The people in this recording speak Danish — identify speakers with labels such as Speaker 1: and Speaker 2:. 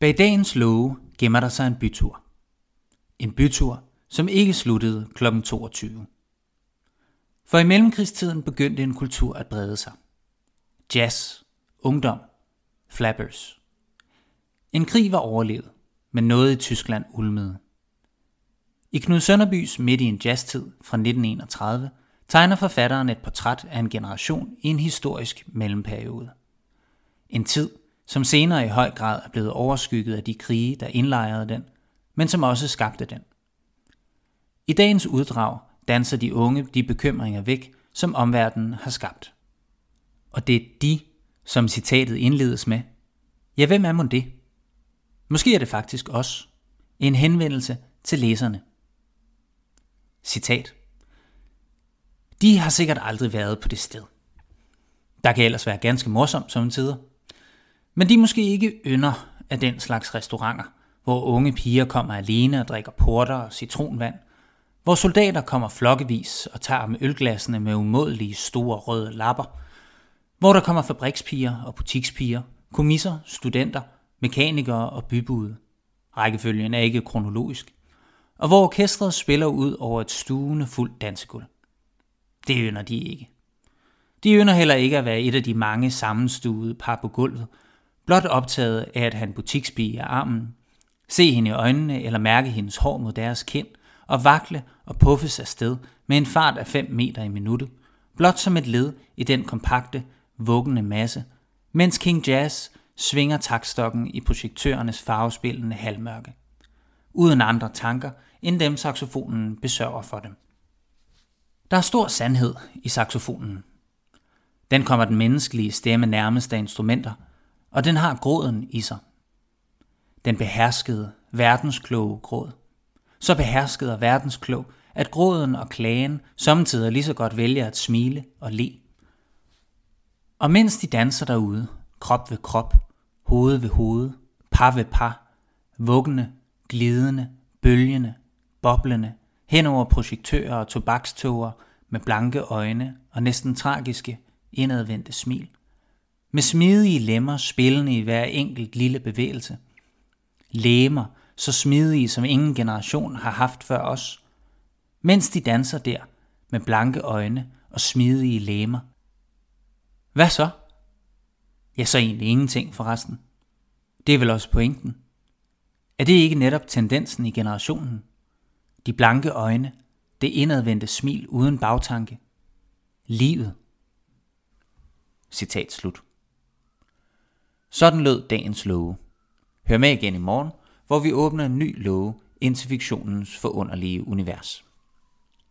Speaker 1: Bag dagens love gemmer der sig en bytur. En bytur, som ikke sluttede kl. 22. For i mellemkrigstiden begyndte en kultur at brede sig. Jazz, ungdom, flappers. En krig var overlevet, men noget i Tyskland ulmede. I Knud Sønderbys Midt i en jazztid fra 1931 tegner forfatteren et portræt af en generation i en historisk mellemperiode. En tid, som senere i høj grad er blevet overskygget af de krige, der indlejrede den, men som også skabte den. I dagens uddrag danser de unge de bekymringer væk, som omverdenen har skabt. Og det er de, som citatet indledes med. Ja, hvem er mon det? Måske er det faktisk os. En henvendelse til læserne. Citat. De har sikkert aldrig været på det sted. Der kan ellers være ganske morsomt som tider. Men de måske ikke ynder af den slags restauranter, hvor unge piger kommer alene og drikker porter og citronvand, hvor soldater kommer flokkevis og tager med ølglassene med umådelige store røde lapper, hvor der kommer fabrikspiger og butikspiger, kommisser, studenter, mekanikere og bybude. Rækkefølgen er ikke kronologisk. Og hvor orkestret spiller ud over et stuende fuldt dansegulv. Det ynder de ikke. De ynder heller ikke at være et af de mange sammenstuede par på gulvet, blot optaget af at han butikspige af armen, se hende i øjnene eller mærke hendes hår mod deres kind, og vakle og puffes afsted med en fart af 5 meter i minuttet, blot som et led i den kompakte, vuggende masse, mens King Jazz svinger takstokken i projektørernes farvespillende halvmørke, uden andre tanker end dem saxofonen besørger for dem. Der er stor sandhed i saxofonen. Den kommer den menneskelige stemme nærmest af instrumenter, og den har gråden i sig. Den beherskede, verdenskloge gråd. Så beherskede og verdensklog, at gråden og klagen samtidig lige så godt vælger at smile og le. Og mens de danser derude, krop ved krop, hoved ved hoved, par ved par, vuggende, glidende, bølgende, boblende, hen over projektører og tobakstoger med blanke øjne og næsten tragiske, indadvendte smil. Med smidige lemmer spillende i hver enkelt lille bevægelse. Lemmer, så smidige som ingen generation har haft før os. Mens de danser der med blanke øjne og smidige lemmer. Hvad så? Ja, så egentlig ingenting forresten. Det er vel også pointen. Er det ikke netop tendensen i generationen? De blanke øjne, det indadvendte smil uden bagtanke. Livet. Citat slut. Sådan lød dagens love. Hør med igen i morgen, hvor vi åbner en ny love ind til fiktionens forunderlige univers.